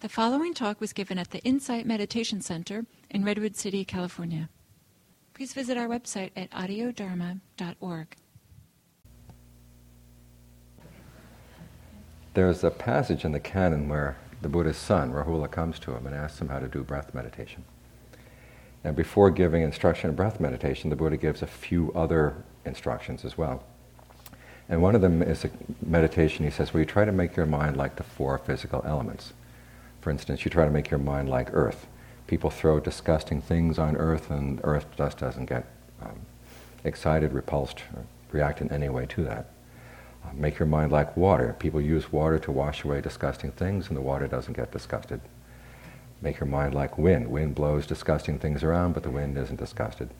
The following talk was given at the Insight Meditation Center in Redwood City, California. Please visit our website at audiodharma.org. There's a passage in the canon where the Buddha's son, Rahula, comes to him and asks him how to do breath meditation. And before giving instruction in breath meditation, the Buddha gives a few other instructions as well. And one of them is a meditation. He says, well, you try to make your mind like the four physical elements. For instance, you try to make your mind like earth. People throw disgusting things on earth, and earth just doesn't get um, excited, repulsed, react in any way to that. Uh, make your mind like water. People use water to wash away disgusting things, and the water doesn't get disgusted. Make your mind like wind. Wind blows disgusting things around, but the wind isn't disgusted.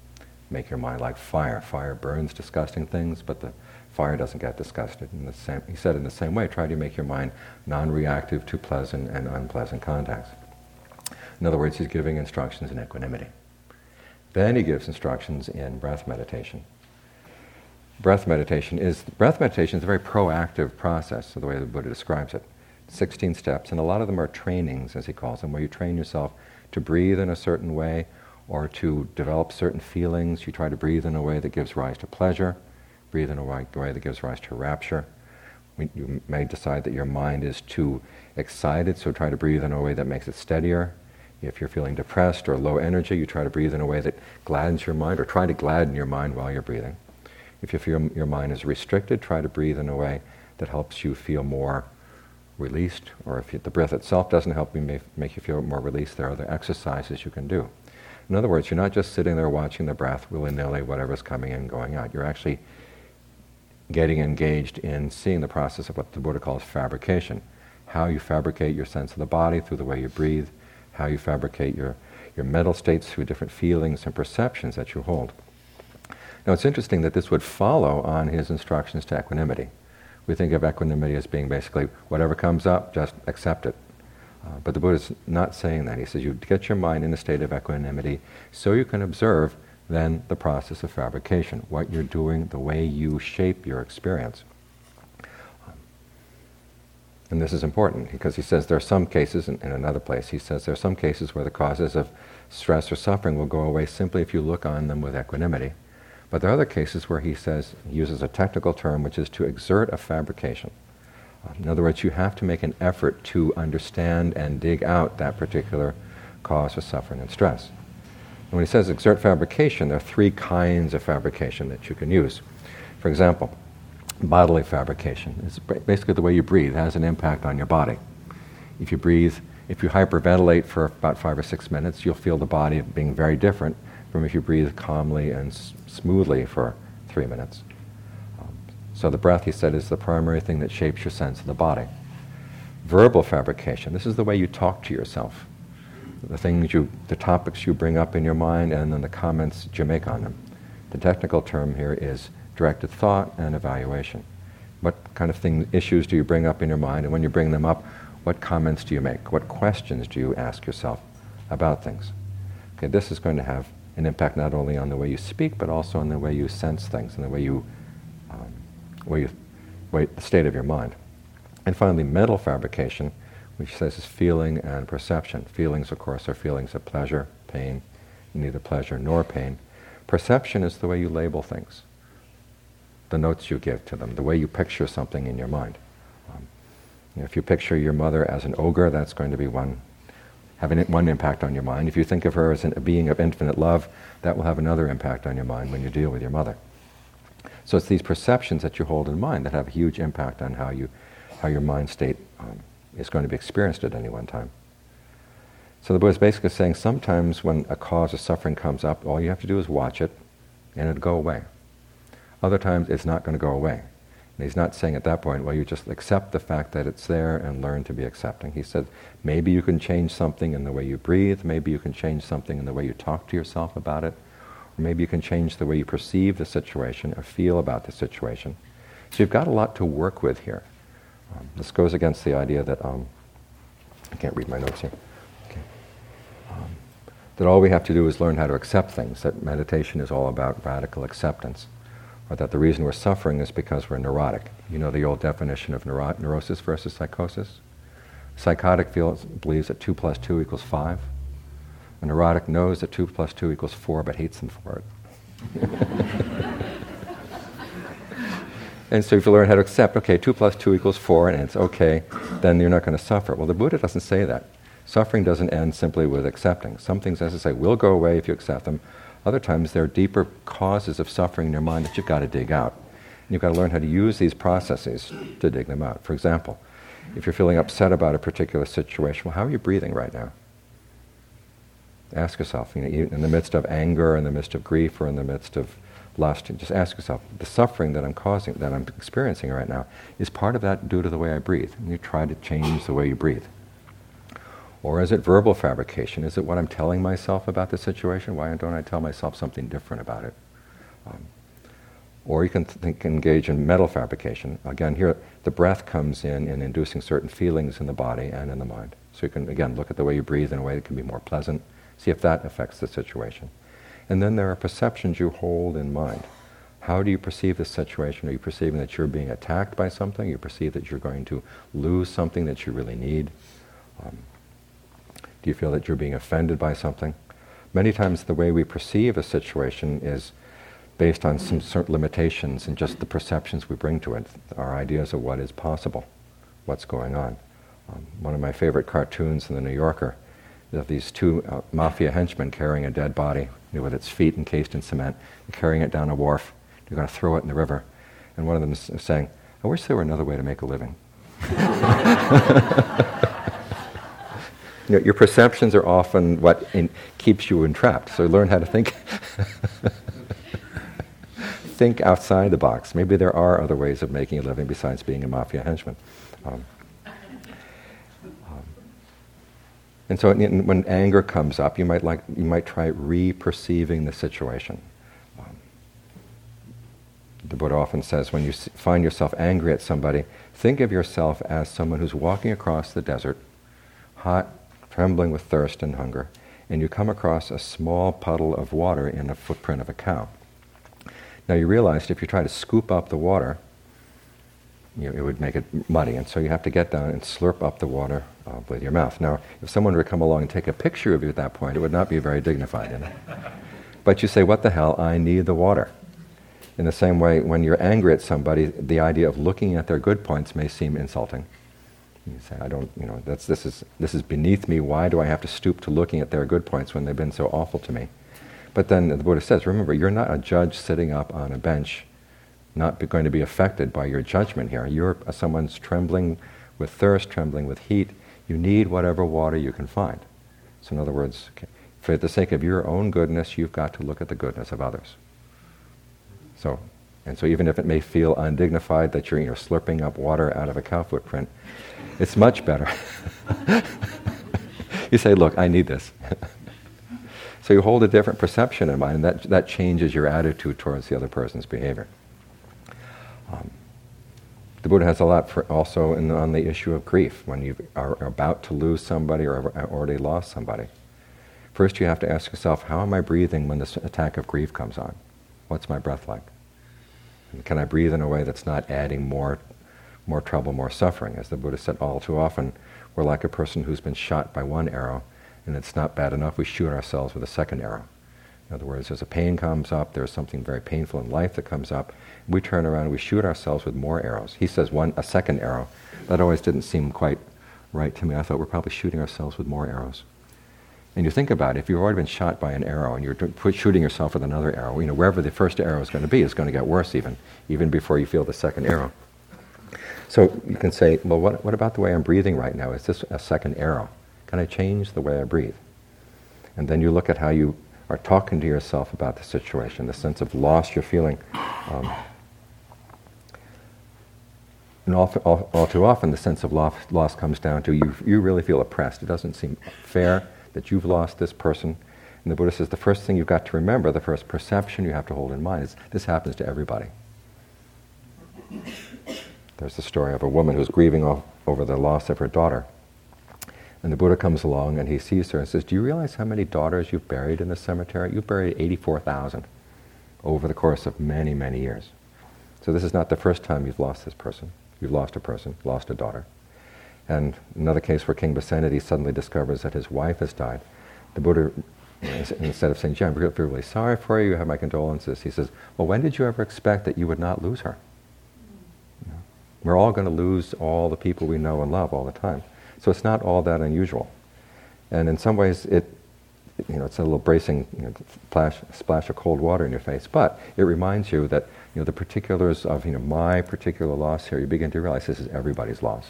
Make your mind like fire. Fire burns disgusting things, but the fire doesn't get disgusted. In the same, he said in the same way, try to make your mind non-reactive to pleasant and unpleasant contacts. In other words, he's giving instructions in equanimity. Then he gives instructions in breath meditation. Breath meditation is breath meditation is a very proactive process, the way the Buddha describes it. 16 steps, and a lot of them are trainings, as he calls them, where you train yourself to breathe in a certain way or to develop certain feelings. You try to breathe in a way that gives rise to pleasure breathe in a way that gives rise to rapture. You may decide that your mind is too excited, so try to breathe in a way that makes it steadier. If you're feeling depressed or low energy, you try to breathe in a way that gladdens your mind, or try to gladden your mind while you're breathing. If you feel your mind is restricted, try to breathe in a way that helps you feel more released, or if the breath itself doesn't help you make you feel more released, there are other exercises you can do. In other words, you're not just sitting there watching the breath willy nilly, whatever's coming in, going out. You're actually getting engaged in seeing the process of what the Buddha calls fabrication. How you fabricate your sense of the body through the way you breathe, how you fabricate your, your mental states through different feelings and perceptions that you hold. Now it's interesting that this would follow on his instructions to equanimity. We think of equanimity as being basically whatever comes up, just accept it. Uh, but the Buddha is not saying that. He says you get your mind in a state of equanimity so you can observe then the process of fabrication, what you're doing, the way you shape your experience. And this is important because he says there are some cases, in, in, another place, he says there are some cases where the causes of stress or suffering will go away simply if you look on them with equanimity. But there are other cases where he says, he uses a technical term, which is to exert a fabrication. in other words, you have to make an effort to understand and dig out that particular cause of suffering and stress. And when he says exert fabrication, there are three kinds of fabrication that you can use. For example, bodily fabrication is basically the way you breathe has an impact on your body. If you breathe, if you hyperventilate for about five or six minutes, you'll feel the body being very different from if you breathe calmly and s- smoothly for three minutes. Um, so the breath, he said, is the primary thing that shapes your sense of the body. Verbal fabrication, this is the way you talk to yourself the things you, the topics you bring up in your mind, and then the comments that you make on them. The technical term here is directed thought and evaluation. What kind of thing, issues do you bring up in your mind, and when you bring them up, what comments do you make? What questions do you ask yourself about things? Okay, this is going to have an impact not only on the way you speak, but also on the way you sense things and the way you, um, way you, way, the state of your mind. And finally, mental fabrication which says is feeling and perception. Feelings, of course, are feelings of pleasure, pain, neither pleasure nor pain. Perception is the way you label things, the notes you give to them, the way you picture something in your mind. Um, if you picture your mother as an ogre, that's going to be one having one impact on your mind. If you think of her as an, a being of infinite love, that will have another impact on your mind when you deal with your mother. So it's these perceptions that you hold in mind that have a huge impact on how you, how your mind state um, is going to be experienced at any one time. So the Buddha is basically saying sometimes when a cause of suffering comes up, all you have to do is watch it and it'll go away. Other times it's not going to go away. And he's not saying at that point, well, you just accept the fact that it's there and learn to be accepting. He said, maybe you can change something in the way you breathe, maybe you can change something in the way you talk to yourself about it, or maybe you can change the way you perceive the situation or feel about the situation. So you've got a lot to work with here. Um, this goes against the idea that um, I can't read my notes here. Okay. Um, that all we have to do is learn how to accept things. That meditation is all about radical acceptance, or that the reason we're suffering is because we're neurotic. You know the old definition of neuro- neurosis versus psychosis. Psychotic feels, believes that 2 plus 2 equals 5. A neurotic knows that 2 plus 2 equals 4 but hates them for it. and so if you learn how to accept, okay, 2 plus 2 equals 4 and it's okay, then you're not going to suffer. Well, the Buddha doesn't say that. Suffering doesn't end simply with accepting. Some things, as I say, will go away if you accept them. Other times, there are deeper causes of suffering in your mind that you've got to dig out. And you've got to learn how to use these processes to dig them out. For example, if you're feeling upset about a particular situation, well, how are you breathing right now? Ask yourself, you know, in the midst of anger, in the midst of grief, or in the midst of lust, just ask yourself, the suffering that I'm causing, that I'm experiencing right now, is part of that due to the way I breathe? And you try to change the way you breathe. Or is it verbal fabrication? Is it what I'm telling myself about the situation? Why don't I tell myself something different about it? Um, or you can think, engage in mental fabrication. Again, here the breath comes in in inducing certain feelings in the body and in the mind. So you can, again, look at the way you breathe in a way that can be more pleasant, see if that affects the situation. And then there are perceptions you hold in mind. How do you perceive this situation? Are you perceiving that you're being attacked by something? You perceive that you're going to lose something that you really need? Um, do you feel that you're being offended by something? Many times the way we perceive a situation is based on some certain limitations and just the perceptions we bring to it, our ideas of what is possible, what's going on. Um, one of my favorite cartoons in the New Yorker of these two uh, mafia henchmen carrying a dead body with its feet encased in cement, carrying it down a wharf. They're going to throw it in the river. And one of them is saying, I wish there were another way to make a living. you know, your perceptions are often what in, keeps you entrapped. So learn how to think. think outside the box. Maybe there are other ways of making a living besides being a mafia henchman. Um, and so, when anger comes up, you might like you might try re-perceiving the situation. Um, the Buddha often says, when you find yourself angry at somebody, think of yourself as someone who's walking across the desert, hot, trembling with thirst and hunger, and you come across a small puddle of water in a footprint of a cow. Now you realize if you try to scoop up the water, you know, it would make it muddy, and so you have to get down and slurp up the water uh, with your mouth. Now, if someone were to come along and take a picture of you at that point, it would not be very dignified. You know? but you say, "What the hell? I need the water." In the same way, when you're angry at somebody, the idea of looking at their good points may seem insulting. You say, I don't, you know, that's, this, is, this is beneath me. Why do I have to stoop to looking at their good points when they've been so awful to me? But then the Buddha says, remember, you're not a judge sitting up on a bench, not going to be affected by your judgment here. You're uh, someone's trembling with thirst, trembling with heat. You need whatever water you can find. So, in other words, for the sake of your own goodness, you've got to look at the goodness of others. So, and so, even if it may feel undignified that you're, you're slurping up water out of a cow footprint, it's much better. you say, Look, I need this. so you hold a different perception in mind, and that, that changes your attitude towards the other person's behavior. Um, the Buddha has a lot for also in, on the issue of grief when you are about to lose somebody or already lost somebody. First, you have to ask yourself, how am I breathing when this attack of grief comes on? What's my breath like? And can I breathe in a way that's not adding more more trouble, more suffering. As the Buddha said, all too often we're like a person who's been shot by one arrow and it's not bad enough, we shoot ourselves with a second arrow. In other words, as a pain comes up, there's something very painful in life that comes up, we turn around and we shoot ourselves with more arrows. He says one, a second arrow. That always didn't seem quite right to me. I thought we're probably shooting ourselves with more arrows. And you think about it, if you've already been shot by an arrow and you're shooting yourself with another arrow, you know, wherever the first arrow is going to be, it's going to get worse even, even before you feel the second arrow. So you can say, well, what, what about the way I'm breathing right now? Is this a second arrow? Can I change the way I breathe? And then you look at how you are talking to yourself about the situation, the sense of loss you're feeling. Um, and all, all, all, too often, the sense of loss, loss comes down to you, you really feel oppressed. It doesn't seem fair that you've lost this person. And the Buddha says the first thing you've got to remember, the first perception you have to hold in mind is this happens to everybody. There's the story of a woman who's grieving over the loss of her daughter. And the Buddha comes along and he sees her and says, Do you realize how many daughters you've buried in the cemetery? You've buried 84,000 over the course of many, many years. So this is not the first time you've lost this person. You've lost a person, lost a daughter. And another case where King Pasenadi suddenly discovers that his wife has died. The Buddha, instead of saying, gee, I'm really, really sorry for you, you have my condolences, he says, well, when did you ever expect that you would not lose her? We're all going to lose all the people we know and love all the time. So it's not all that unusual. And in some ways, it, you know, it's a little bracing you know, splash, splash of cold water in your face, but it reminds you that you know, the particulars of you know, my particular loss here, you begin to realize this is everybody's loss.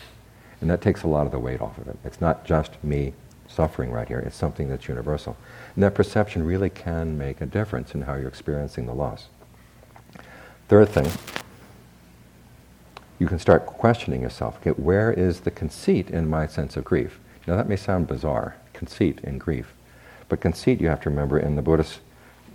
And that takes a lot of the weight off of it. It's not just me suffering right here, it's something that's universal. And that perception really can make a difference in how you're experiencing the loss. Third thing, you can start questioning yourself. Okay, where is the conceit in my sense of grief? Now that may sound bizarre, conceit in grief. But conceit, you have to remember, in the Buddhist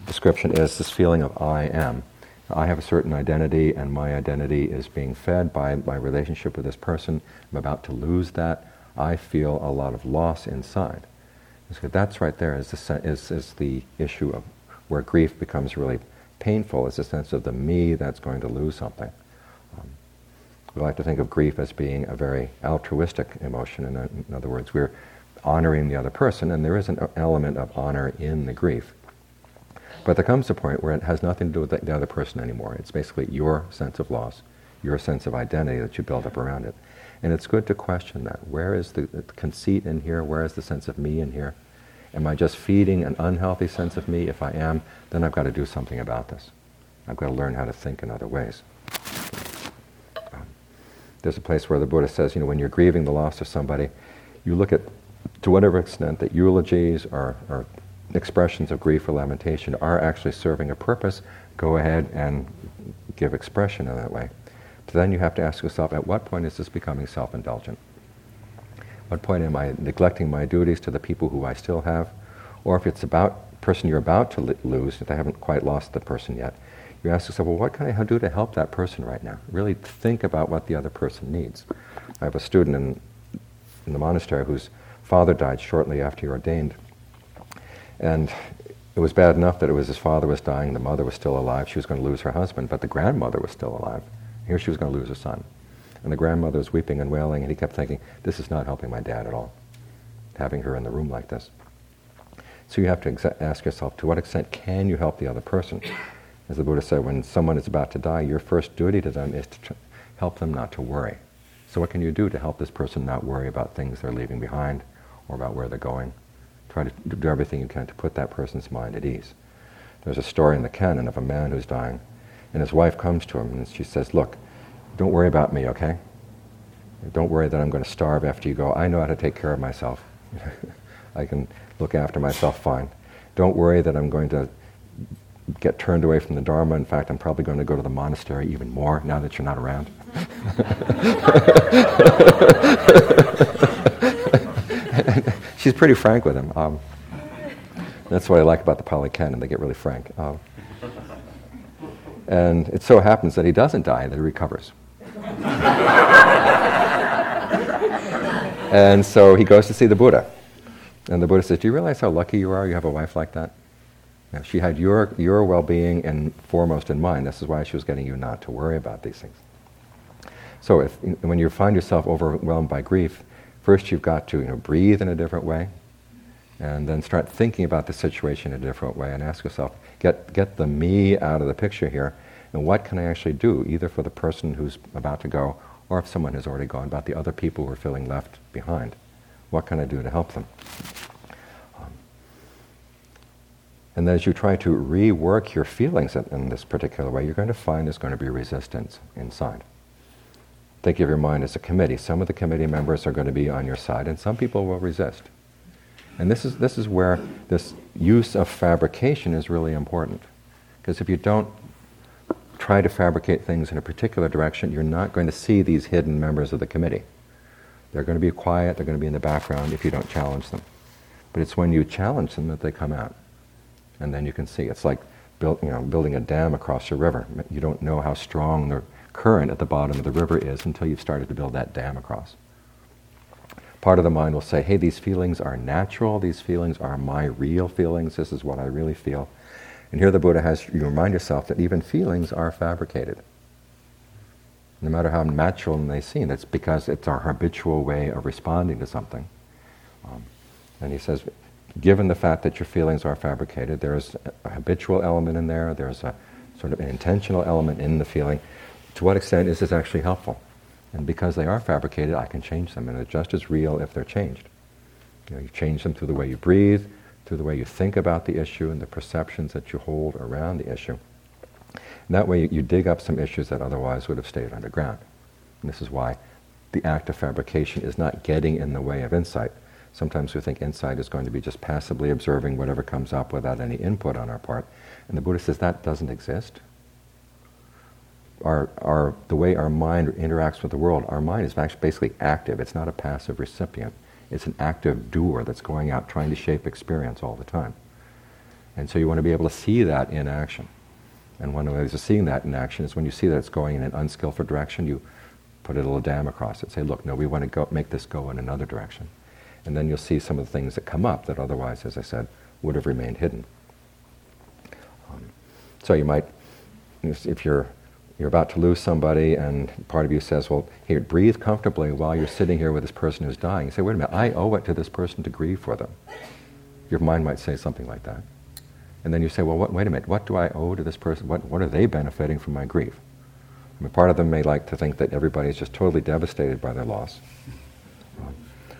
description, is this feeling of I am. I have a certain identity, and my identity is being fed by my relationship with this person. I'm about to lose that. I feel a lot of loss inside. So that's right there is the, is, is the issue of where grief becomes really painful, is the sense of the me that's going to lose something. We like to think of grief as being a very altruistic emotion. In, in other words, we're honoring the other person, and there is an element of honor in the grief. But there comes a point where it has nothing to do with the other person anymore. It's basically your sense of loss, your sense of identity that you build up around it. And it's good to question that. Where is the conceit in here? Where is the sense of me in here? Am I just feeding an unhealthy sense of me? If I am, then I've got to do something about this. I've got to learn how to think in other ways. There's a place where the Buddha says, you know, when you're grieving the loss of somebody, you look at, to whatever extent that eulogies or, are expressions of grief or lamentation are actually serving a purpose, go ahead and give expression in that way. But then you have to ask yourself, at what point is this becoming self-indulgent? What point am I neglecting my duties to the people who I still have? Or if it's about person you're about to lose, if they haven't quite lost the person yet, you ask yourself, well, what can I do to help that person right now? Really think about what the other person needs. I have a student in, in the monastery whose father died shortly after he ordained and it was bad enough that it was his father was dying, the mother was still alive, she was going to lose her husband, but the grandmother was still alive. Here she was going to lose her son. And the grandmother was weeping and wailing, and he kept thinking, this is not helping my dad at all, having her in the room like this. So you have to exa- ask yourself, to what extent can you help the other person? As the Buddha said, when someone is about to die, your first duty to them is to tr- help them not to worry. So what can you do to help this person not worry about things they're leaving behind or about where they're going? Try to do everything you can to put that person's mind at ease. There's a story in the canon of a man who's dying, and his wife comes to him and she says, Look, don't worry about me, okay? Don't worry that I'm going to starve after you go. I know how to take care of myself. I can look after myself fine. Don't worry that I'm going to get turned away from the Dharma. In fact, I'm probably going to go to the monastery even more now that you're not around. she's pretty frank with him. Um, that's what I like about the Pali Canon. They get really frank. Um, and it so happens that he doesn't die, that he recovers. and so he goes to see the Buddha. And the Buddha says, Do you realize how lucky you are you have a wife like that? Know, she had your, your well being in, foremost in mind. This is why she was getting you not to worry about these things. So if, when you find yourself overwhelmed by grief, First, you've got to you know, breathe in a different way, and then start thinking about the situation in a different way and ask yourself, get, get the me out of the picture here, and what can I actually do, either for the person who's about to go, or if someone has already gone, about the other people who are feeling left behind. What can I do to help them? And as you try to rework your feelings in, in this particular way, you're going to find there's going to be resistance inside think of your mind as a committee. Some of the committee members are going to be on your side, and some people will resist. And this is, this is where this use of fabrication is really important. Because if you don't try to fabricate things in a particular direction, you're not going to see these hidden members of the committee. They're going to be quiet, they're going to be in the background if you don't challenge them. But it's when you challenge them that they come out. And then you can see. It's like build, you know, building a dam across a river. You don't know how strong the current at the bottom of the river is until you've started to build that dam across. Part of the mind will say, hey, these feelings are natural, these feelings are my real feelings, this is what I really feel. And here the Buddha has you remind yourself that even feelings are fabricated. no matter how natural they seem. It's because it's our habitual way of responding to something. Um, and he says, given the fact that your feelings are fabricated, there's a habitual element in there, there's a sort of an intentional element in the feeling. To what extent is this actually helpful? And because they are fabricated, I can change them, and they're just as real if they're changed. You, know, you change them through the way you breathe, through the way you think about the issue, and the perceptions that you hold around the issue. And that way, you, you dig up some issues that otherwise would have stayed underground. And this is why the act of fabrication is not getting in the way of insight. Sometimes we think insight is going to be just passively observing whatever comes up without any input on our part. And the Buddha says that doesn't exist. Our, our, the way our mind interacts with the world, our mind is actually basically active. It's not a passive recipient. It's an active doer that's going out trying to shape experience all the time. And so you want to be able to see that in action. And one of the ways of seeing that in action is when you see that it's going in an unskillful direction, you put a little dam across it. Say, look, no, we want to go, make this go in another direction. And then you'll see some of the things that come up that otherwise, as I said, would have remained hidden. Um, so you might, if you're you're about to lose somebody, and part of you says, "Well, here, breathe comfortably while you're sitting here with this person who's dying." You say, "Wait a minute, I owe it to this person to grieve for them." Your mind might say something like that. And then you say, well, what, wait a minute, what do I owe to this person? What, what are they benefiting from my grief? I mean, part of them may like to think that everybody is just totally devastated by their loss.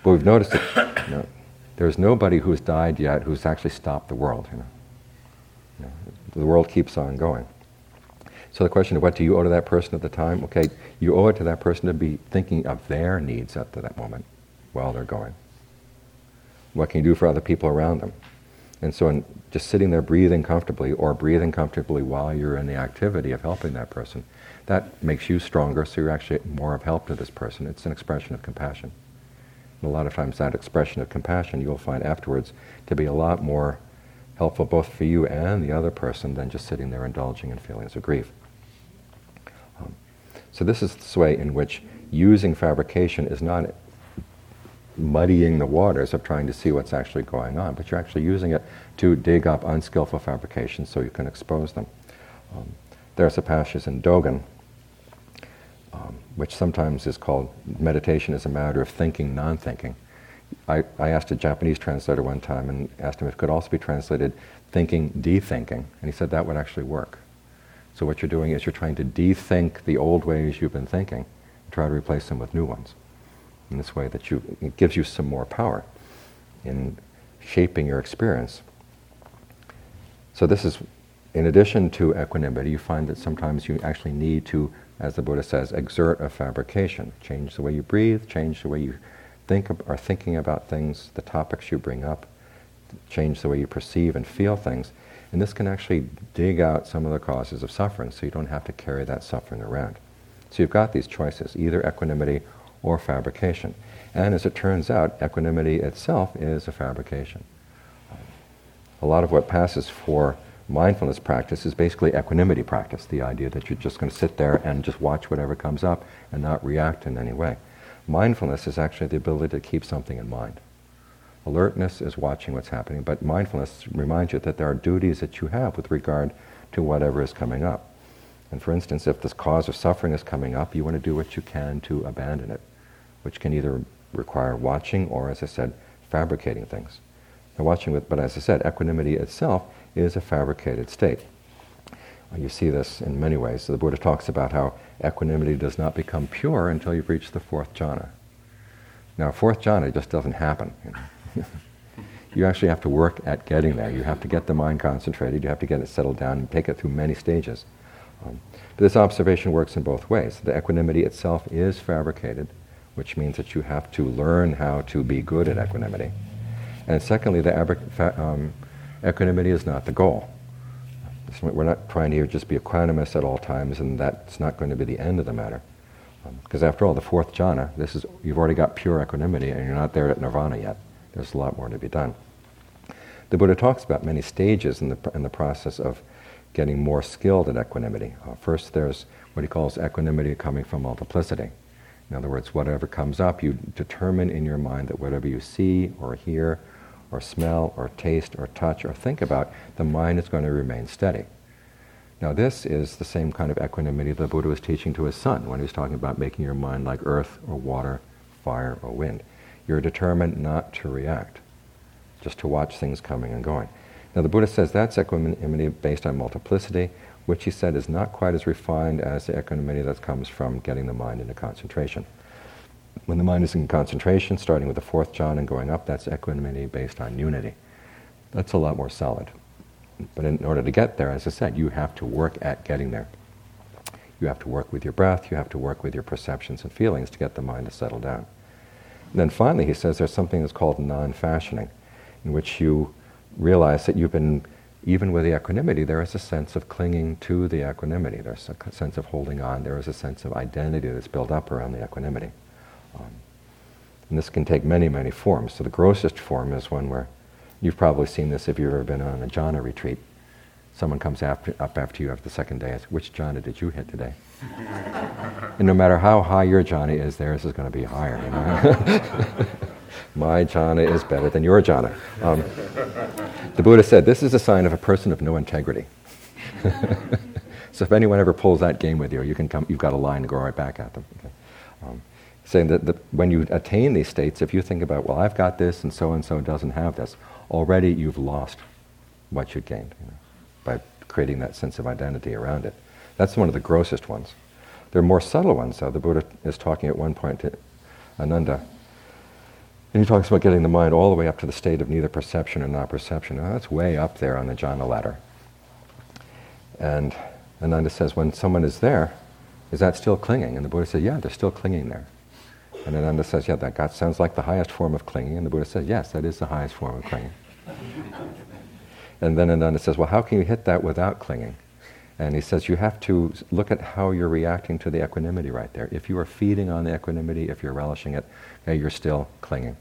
But we've noticed that you know, there's nobody who's died yet who's actually stopped the world. You know? You know, the world keeps on going. So the question of what do you owe to that person at the time? Okay, you owe it to that person to be thinking of their needs at that moment while they're going. What can you do for other people around them? And so, in just sitting there breathing comfortably or breathing comfortably while you're in the activity of helping that person, that makes you stronger, so you're actually more of help to this person. It's an expression of compassion. And a lot of times, that expression of compassion you'll find afterwards to be a lot more helpful both for you and the other person than just sitting there indulging in feelings of grief. Um, so, this is the way in which using fabrication is not muddying the waters of trying to see what's actually going on, but you're actually using it to dig up unskillful fabrications so you can expose them. Um, there's a passage in Dogen, um, which sometimes is called meditation as a matter of thinking, non thinking. I, I asked a Japanese translator one time and asked him if it could also be translated thinking, de-thinking, and he said that would actually work. So what you're doing is you're trying to de-think the old ways you've been thinking, and try to replace them with new ones in this way that you, it gives you some more power in shaping your experience. So, this is, in addition to equanimity, you find that sometimes you actually need to, as the Buddha says, exert a fabrication. Change the way you breathe, change the way you think are thinking about things, the topics you bring up, change the way you perceive and feel things. And this can actually dig out some of the causes of suffering so you don't have to carry that suffering around. So you've got these choices either equanimity or fabrication. And as it turns out, equanimity itself is a fabrication. A lot of what passes for mindfulness practice is basically equanimity practice, the idea that you're just going to sit there and just watch whatever comes up and not react in any way. Mindfulness is actually the ability to keep something in mind. Alertness is watching what's happening, but mindfulness reminds you that there are duties that you have with regard to whatever is coming up. And for instance, if this cause of suffering is coming up, you want to do what you can to abandon it which can either require watching or, as I said, fabricating things. Now, watching with, but as I said, equanimity itself is a fabricated state. You see this in many ways. So the Buddha talks about how equanimity does not become pure until you've reached the fourth jhana. Now, fourth jhana just doesn't happen. You, know? you actually have to work at getting there. You have to get the mind concentrated. You have to get it settled down and take it through many stages. Um, but this observation works in both ways. The equanimity itself is fabricated, which means that you have to learn how to be good at equanimity. And secondly, the um, equanimity is not the goal. We're not trying to just be equanimous at all times, and that's not going to be the end of the matter. Because um, after all, the fourth jhana, this is you've already got pure equanimity, and you're not there at nirvana yet. There's a lot more to be done. The Buddha talks about many stages in the in the process of getting more skilled at equanimity. Uh, first, there's what he calls equanimity coming from multiplicity. In other words, whatever comes up, you determine in your mind that whatever you see or hear or smell or taste or touch or think about, the mind is going to remain steady. Now, this is the same kind of equanimity the Buddha was teaching to his son when he was talking about making your mind like earth or water, fire or wind. You're determined not to react, just to watch things coming and going. Now, the Buddha says that's equanimity based on multiplicity, which he said is not quite as refined as the equanimity that comes from getting the mind into concentration. When the mind is in concentration, starting with the fourth jhana and going up, that's equanimity based on unity. That's a lot more solid. But in order to get there, as I said, you have to work at getting there. You have to work with your breath, you have to work with your perceptions and feelings to get the mind to settle down. And then finally, he says there's something that's called non fashioning, in which you realize that you've been, even with the equanimity, there is a sense of clinging to the equanimity. There's a sense of holding on. There is a sense of identity that's built up around the equanimity. Um, and this can take many, many forms. So the grossest form is one where You've probably seen this if you've ever been on a jhana retreat. Someone comes after, up after you after the second day and says, Which jhana did you hit today? and no matter how high your jhana is, theirs is going to be higher. You know? My jhana is better than your jhana. Um, the Buddha said, This is a sign of a person of no integrity. so if anyone ever pulls that game with you, you can come, you've got a line to go right back at them. Okay? Um, saying that the, when you attain these states, if you think about, well, I've got this and so and so doesn't have this, already you've lost what you gained you know, by creating that sense of identity around it. That's one of the grossest ones. There are more subtle ones, though. The Buddha is talking at one point to Ananda, and he talks about getting the mind all the way up to the state of neither perception or not perception. Now, that's way up there on the jhana ladder. And Ananda says, when someone is there, is that still clinging? And the Buddha says, yeah, they're still clinging there. And Ananda says, yeah, that God sounds like the highest form of clinging. And the Buddha says, yes, that is the highest form of clinging. and then Ananda says, well, how can you hit that without clinging? And he says, you have to look at how you're reacting to the equanimity right there. If you are feeding on the equanimity, if you're relishing it, okay, you're still clinging.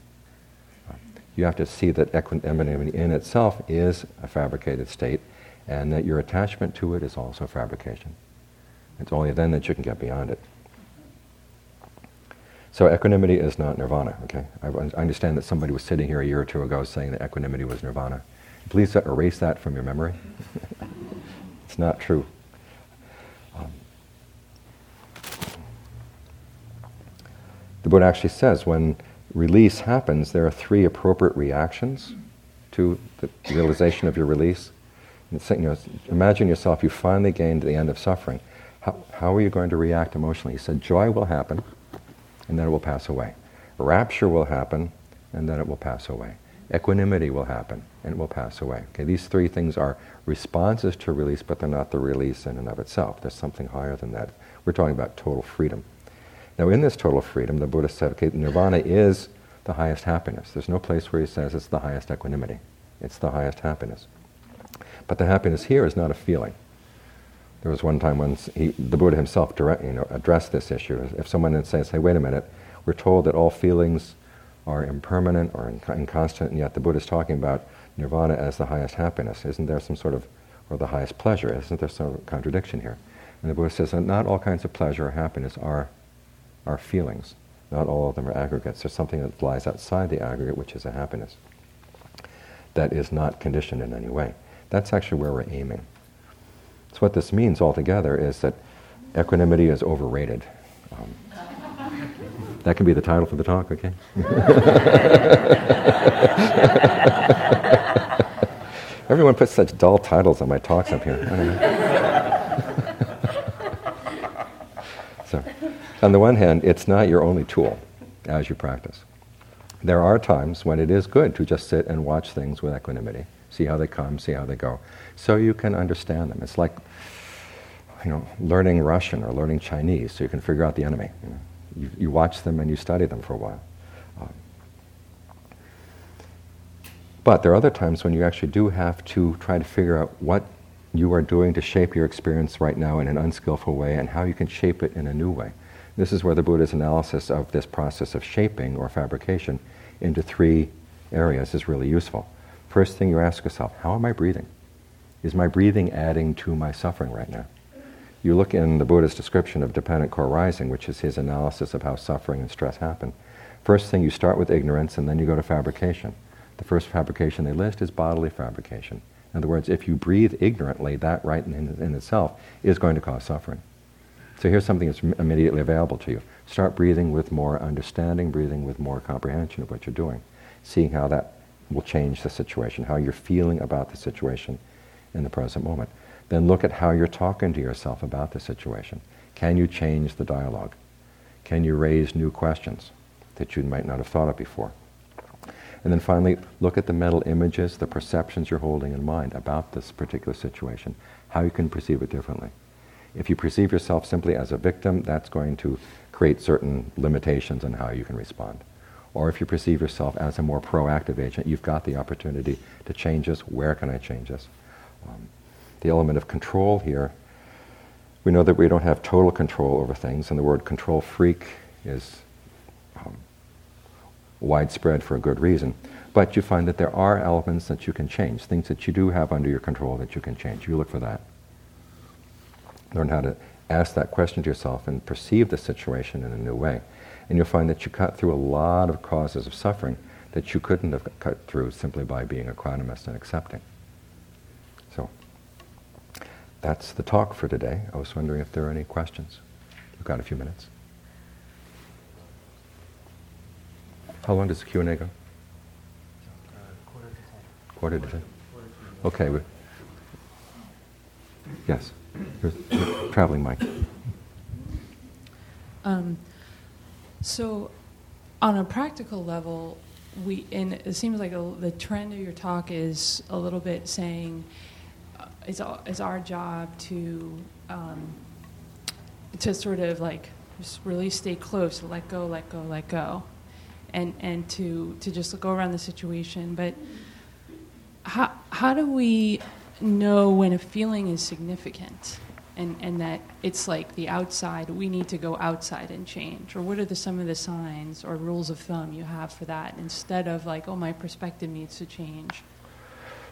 You have to see that equanimity in itself is a fabricated state, and that your attachment to it is also fabrication. It's only then that you can get beyond it. So equanimity is not nirvana, okay? I understand that somebody was sitting here a year or two ago saying that equanimity was nirvana. Please erase that from your memory. it's not true. Um, the Buddha actually says when release happens, there are three appropriate reactions to the realization of your release. You know, imagine yourself, you finally gained the end of suffering. How, how are you going to react emotionally? He said, joy will happen and then it will pass away. Rapture will happen, and then it will pass away. Equanimity will happen, and it will pass away. Okay, these three things are responses to release, but they're not the release in and of itself. There's something higher than that. We're talking about total freedom. Now, in this total freedom, the Buddha said, okay, nirvana is the highest happiness. There's no place where he says it's the highest equanimity. It's the highest happiness. But the happiness here is not a feeling. There was one time when he, the Buddha himself direct, you know, addressed this issue. If someone says, hey, wait a minute, we're told that all feelings are impermanent or inconstant, and yet the Buddha is talking about nirvana as the highest happiness. Isn't there some sort of, or the highest pleasure? Isn't there some contradiction here? And the Buddha says that not all kinds of pleasure or happiness are, are feelings. Not all of them are aggregates. There's something that lies outside the aggregate, which is a happiness. That is not conditioned in any way. That's actually where we're aiming. So what this means altogether is that equanimity is overrated. Um, that can be the title for the talk, okay? Everyone puts such dull titles on my talks up here. so, on the one hand, it's not your only tool as you practice. There are times when it is good to just sit and watch things with equanimity, see how they come, see how they go so you can understand them. It's like, you know, learning Russian or learning Chinese, so you can figure out the enemy. You, know? you, you watch them and you study them for a while. Um, but there are other times when you actually do have to try to figure out what you are doing to shape your experience right now in an unskillful way and how you can shape it in a new way. This is where the Buddha's analysis of this process of shaping or fabrication into three areas is really useful. First thing you ask yourself, how am I breathing? Is my breathing adding to my suffering right now? You look in the Buddha's description of dependent co-arising, which is his analysis of how suffering and stress happen. First thing, you start with ignorance and then you go to fabrication. The first fabrication they list is bodily fabrication. In other words, if you breathe ignorantly, that right in, in itself is going to cause suffering. So here's something that's immediately available to you. Start breathing with more understanding, breathing with more comprehension of what you're doing, seeing how that will change the situation, how you're feeling about the situation in the present moment. Then look at how you're talking to yourself about the situation. Can you change the dialogue? Can you raise new questions that you might not have thought of before? And then finally, look at the mental images, the perceptions you're holding in mind about this particular situation, how you can perceive it differently. If you perceive yourself simply as a victim, that's going to create certain limitations on how you can respond. Or if you perceive yourself as a more proactive agent, you've got the opportunity to change this. Where can I change this? Um, the element of control here, we know that we don't have total control over things, and the word control freak is um, widespread for a good reason. But you find that there are elements that you can change, things that you do have under your control that you can change. You look for that. Learn how to ask that question to yourself and perceive the situation in a new way. And you'll find that you cut through a lot of causes of suffering that you couldn't have cut through simply by being equanimous and accepting. So, that's the talk for today. I was wondering if there are any questions. We've got a few minutes. How long does the Q&A go? quarter to ten. Okay. Yes. Here's, traveling mic. Um, so, on a practical level, we and it seems like a, the trend of your talk is a little bit saying uh, it's, it's our job to um, to sort of like just really stay close, let go, let go, let go, and and to to just go around the situation. But how how do we know when a feeling is significant? And, and that it's like the outside, we need to go outside and change? Or what are the, some of the signs or rules of thumb you have for that instead of like, oh, my perspective needs to change?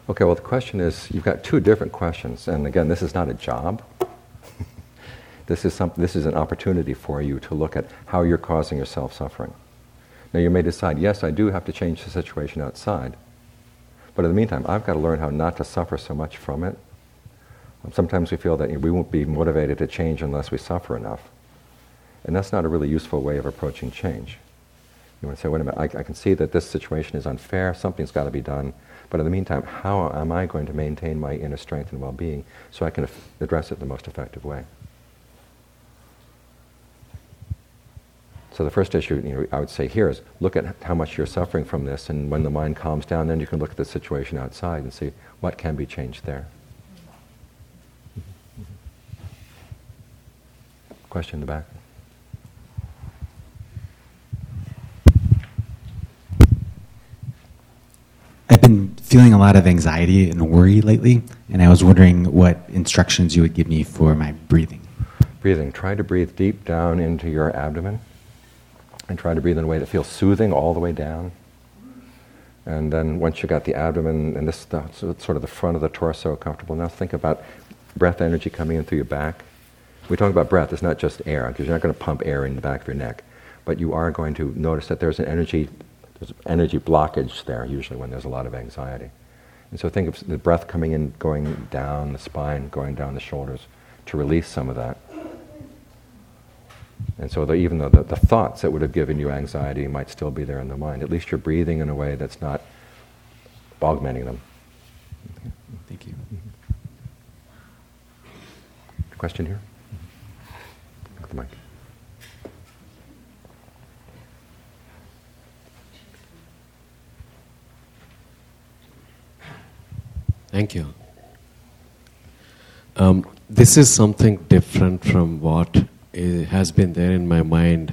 Okay, well, the question is you've got two different questions. And again, this is not a job. this, is some, this is an opportunity for you to look at how you're causing yourself suffering. Now, you may decide, yes, I do have to change the situation outside. But in the meantime, I've got to learn how not to suffer so much from it Sometimes we feel that we won't be motivated to change unless we suffer enough. And that's not a really useful way of approaching change. You want to say, wait a minute, I, I can see that this situation is unfair, something's got to be done, but in the meantime, how am I going to maintain my inner strength and well being so I can address it the most effective way? So the first issue you know, I would say here is look at how much you're suffering from this, and when the mind calms down, then you can look at the situation outside and see what can be changed there. Question in the back. I've been feeling a lot of anxiety and worry lately, and I was wondering what instructions you would give me for my breathing. Breathing. Try to breathe deep down into your abdomen and try to breathe in a way that feels soothing all the way down. And then once you got the abdomen and this so sort of the front of the torso comfortable, now think about breath energy coming in through your back we talk about breath, it's not just air, because you're not going to pump air in the back of your neck. But you are going to notice that there's an energy, there's energy blockage there, usually when there's a lot of anxiety. And so think of the breath coming in, going down the spine, going down the shoulders to release some of that. And so the, even though the, the thoughts that would have given you anxiety might still be there in the mind, at least you're breathing in a way that's not augmenting them. Thank you. Question here? Thank you. Um, this is something different from what has been there in my mind,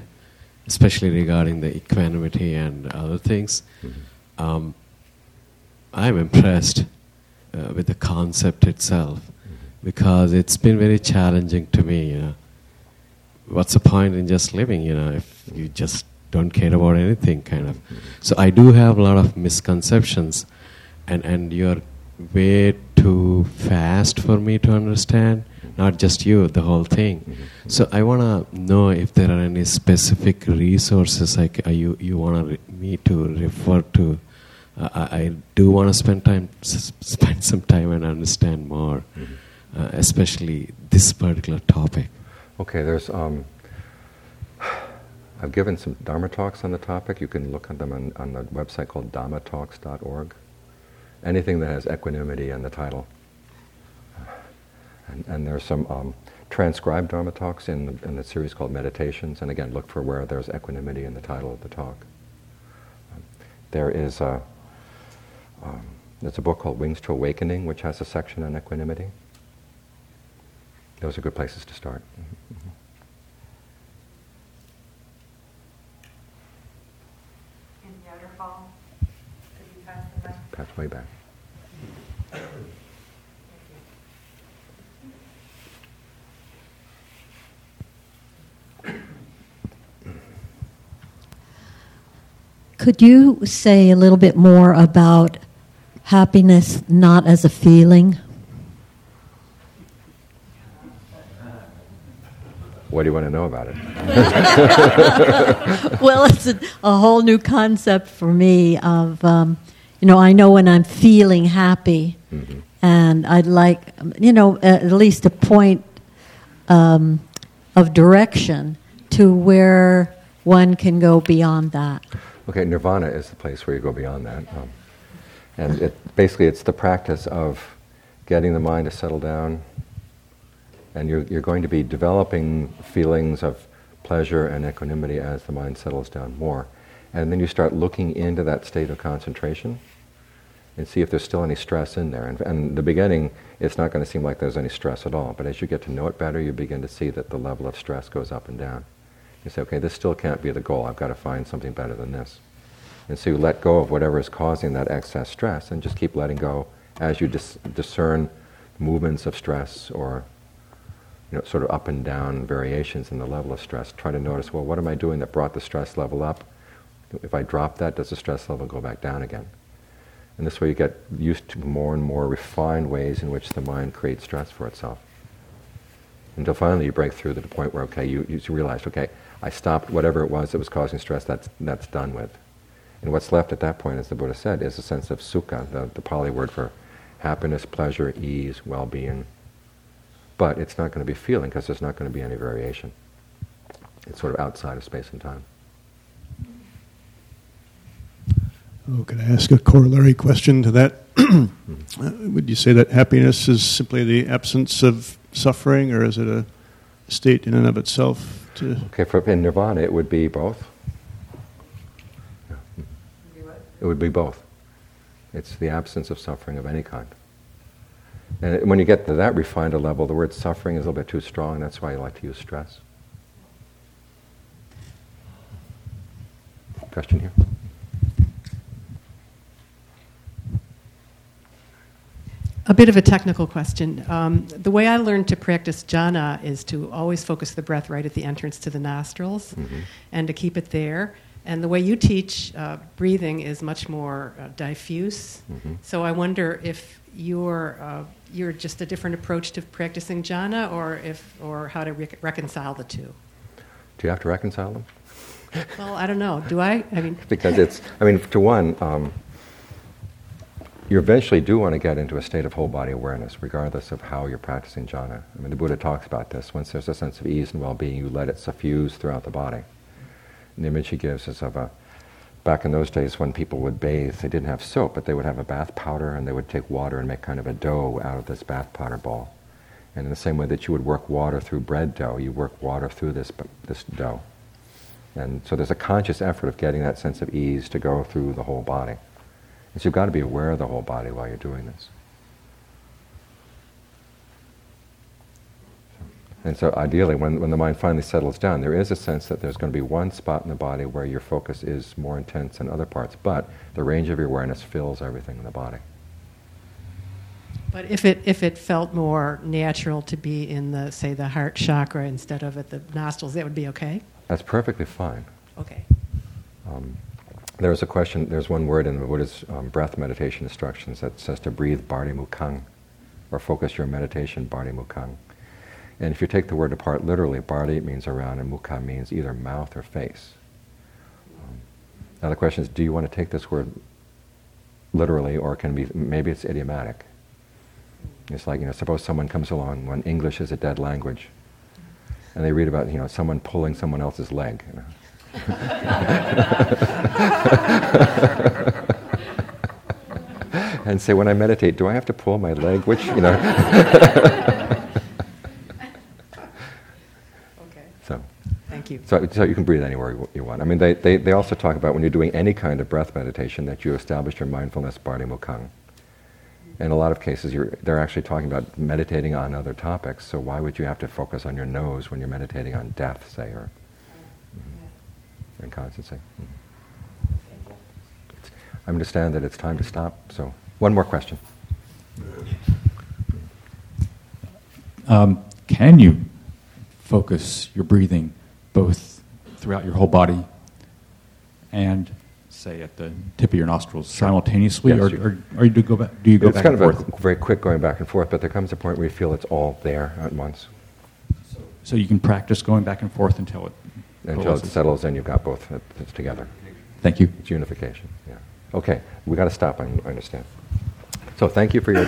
especially regarding the equanimity and other things. Mm-hmm. Um, I'm impressed uh, with the concept itself mm-hmm. because it's been very challenging to me. You know, what's the point in just living, you know, if you just don't care about anything, kind of. So I do have a lot of misconceptions, and, and you're way too fast for me to understand, not just you, the whole thing. So I want to know if there are any specific resources like uh, you, you want re- me to refer to I, I do want to spend time, s- spend some time and understand more, Mm-hmm. uh, especially this particular topic. Okay, there's. Um, I've given some Dharma talks on the topic. You can look at them on, on the website called dhammatalks.org. Anything that has equanimity in the title. And, and there's some um, transcribed Dharma talks in the, in the series called Meditations. And again, look for where there's equanimity in the title of the talk. There is a, um, there's a book called Wings to Awakening, which has a section on equanimity. Those are good places to start. Mhm, mhm. In Waterfall, could you pass the mic? Pat's way back. Could you say a little bit more about happiness not as a feeling? What do you want to know about it? well, it's a, a whole new concept for me of, um, you know, I know when I'm feeling happy, Mhm. and I'd like, you know, at least a point um, of direction to where one can go beyond that. Okay, nirvana is the place where you go beyond that. Um, and it, basically, it's the practice of getting the mind to settle down. And you're, you're going to be developing feelings of pleasure and equanimity as the mind settles down more. And then you start looking into that state of concentration and see if there's still any stress in there. And, and the beginning, it's not going to seem like there's any stress at all. But as you get to know it better, you begin to see that the level of stress goes up and down. You say, okay, this still can't be the goal. I've got to find something better than this. And so you let go of whatever is causing that excess stress and just keep letting go as you dis- discern movements of stress or you know, sort of up and down variations in the level of stress. Try to notice, well, what am I doing that brought the stress level up? If I drop that, does the stress level go back down again? And this way you get used to more and more refined ways in which the mind creates stress for itself. Until finally you break through to the point where, okay, you, you realize, okay, I stopped whatever it was that was causing stress, that's, that's done with. And what's left at that point, as the Buddha said, is a sense of sukha, the, the Pali word for happiness, pleasure, ease, well-being. But it's not going to be feeling because there's not going to be any variation. It's sort of outside of space and time. Oh, could I ask a corollary question to that? Uh, Would you say that happiness is simply the absence of suffering, or is it a state in and of itself? To Okay, for in nirvana, it would be both. Yeah. It would be both. It's the absence of suffering of any kind. And when you get to that refined a level, the word suffering is a little bit too strong. That's why I like to use stress. Question here? A bit of a technical question. Um, the way I learned to practice jhana is to always focus the breath right at the entrance to the nostrils Mhm. and to keep it there. And the way you teach uh, breathing is much more uh, diffuse. Mhm. So I wonder if you're, uh, you're just a different approach to practicing jhana or, if, or how to rec- reconcile the two. Do you have to reconcile them? Well, I don't know. Do I? I mean, because it's, I mean, to one, um, you eventually do want to get into a state of whole body awareness, regardless of how you're practicing jhana. I mean, the Buddha talks about this. Once there's a sense of ease and well being, you let it suffuse throughout the body. And the image he gives is of a, back in those days when people would bathe, they didn't have soap, but they would have a bath powder and they would take water and make kind of a dough out of this bath powder ball. And in the same way that you would work water through bread dough, you work water through this, this dough. And so there's a conscious effort of getting that sense of ease to go through the whole body. And so you've got to be aware of the whole body while you're doing this. And so ideally, when, when the mind finally settles down, there is a sense that there's going to be one spot in the body where your focus is more intense than other parts, but the range of your awareness fills everything in the body. but if it, if it felt more natural to be in the, say, the heart chakra instead of at the nostrils, that would be okay? That's perfectly fine. Okay. Um, there's a question, there's one word in the Buddha's um, breath meditation instructions that says to breathe parimukham, or focus your meditation parimukham. And if you take the word apart literally, pari means around and Mukha means either mouth or face. Um, now the question is, do you want to take this word literally, or can be maybe it's idiomatic. It's like you know, suppose someone comes along when English is a dead language, and they read about you know someone pulling someone else's leg. You know. and say, when I meditate, do I have to pull my leg? Which you know. Okay. so. Thank you. So, so you can breathe anywhere you, want. I mean, they, they, they also talk about when you're doing any kind of breath meditation that you establish your mindfulness parimukham. In a lot of cases, you're, they're actually talking about meditating on other topics. So why would you have to focus on your nose when you're meditating on death, say, or mm, inconstancy? Mm. I understand that it's time to stop. So one more question. Um, can you focus your breathing both throughout your whole body and say at the tip of your nostrils simultaneously, Yes, or, you- or, or do you go back? Do you go it's back kind of forth? a very quick going back and forth, but there comes a point where you feel it's all there at once. So you can practice going back and forth until it Until it settles and you've got both uh, it's together. Thank you. It's unification. Yeah. Okay, we got to stop. I I understand. So thank you for your.